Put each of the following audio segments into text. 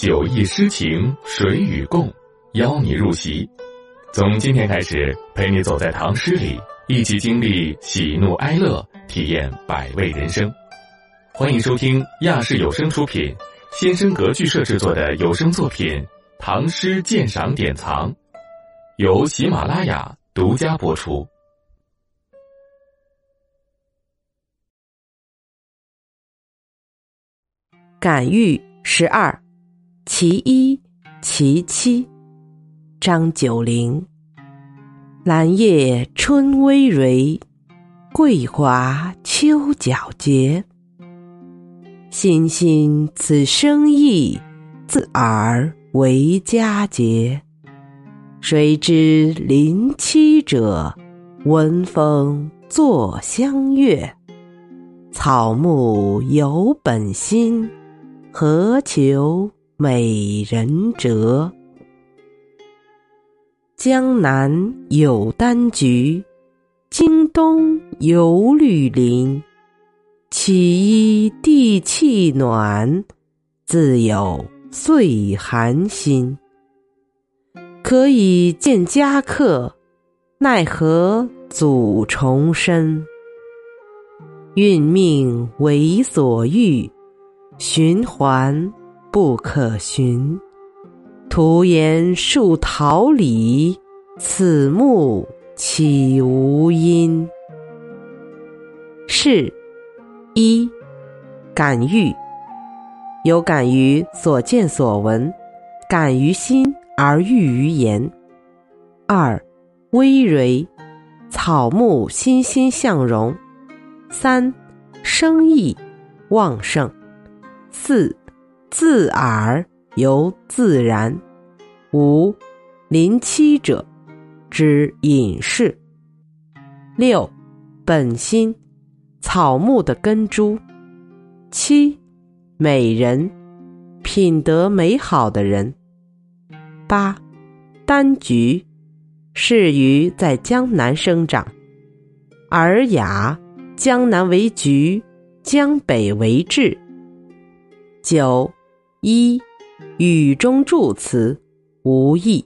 酒意诗情谁与共，邀你入席。从今天开始，陪你走在唐诗里，一起经历喜怒哀乐，体验百味人生。欢迎收听亚视有声出品、先声格剧社制作的有声作品《唐诗鉴赏典藏》，由喜马拉雅独家播出。感遇十二。其一，其七，张九龄。兰叶春葳蕤，桂华秋皎洁。欣欣此生意，自尔为佳节。谁知林栖者，闻风作相悦。草木有本心，何求？美人折。江南有丹菊，京东有绿林。岂依地气暖，自有岁寒心。可以见佳客，奈何阻重申？运命为所欲，循环。不可寻，徒言树桃李，此木岂无因？是一感遇，有感于所见所闻，感于心而喻于言。二葳蕤，草木欣欣向荣。三生意旺盛。四自耳由自然，五临栖者之隐士。六本心草木的根株。七美人品德美好的人。八丹菊适于在江南生长。尔雅江南为菊，江北为枳。九。一语中助词，无意。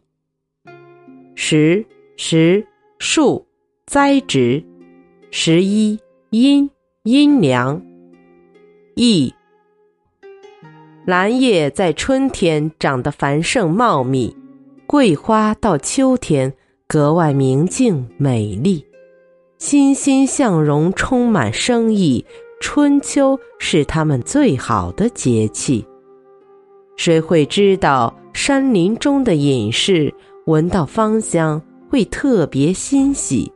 十十树栽植。十一阴阴凉。意兰叶在春天长得繁盛茂密，桂花到秋天格外明净美丽，欣欣向荣，充满生意。春秋是它们最好的节气。谁会知道山林中的隐士闻到芳香会特别欣喜？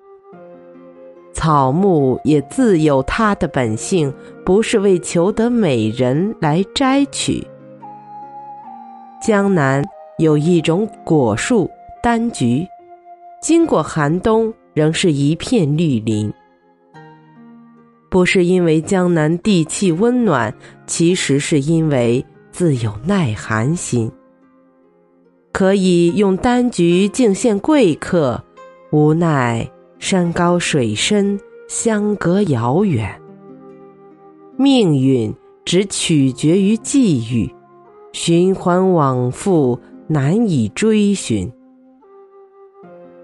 草木也自有它的本性，不是为求得美人来摘取。江南有一种果树丹菊，经过寒冬仍是一片绿林，不是因为江南地气温暖，其实是因为。自有耐寒心，可以用丹菊敬献贵客，无奈山高水深，相隔遥远。命运只取决于际遇，循环往复，难以追寻。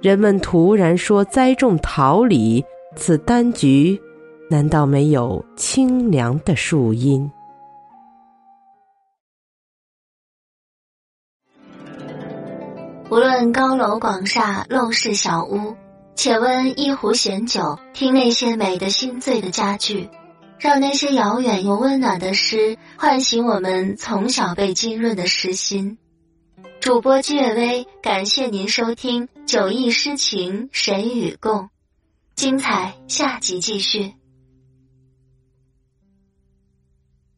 人们突然说栽种桃李，此丹菊难道没有清凉的树荫？无论高楼广厦、陋室小屋，且温一壶闲酒，听那些美的心醉的佳句，让那些遥远又温暖的诗唤醒我们从小被浸润的诗心。主播姬月微，感谢您收听《酒意诗情谁与共》，精彩下集继续。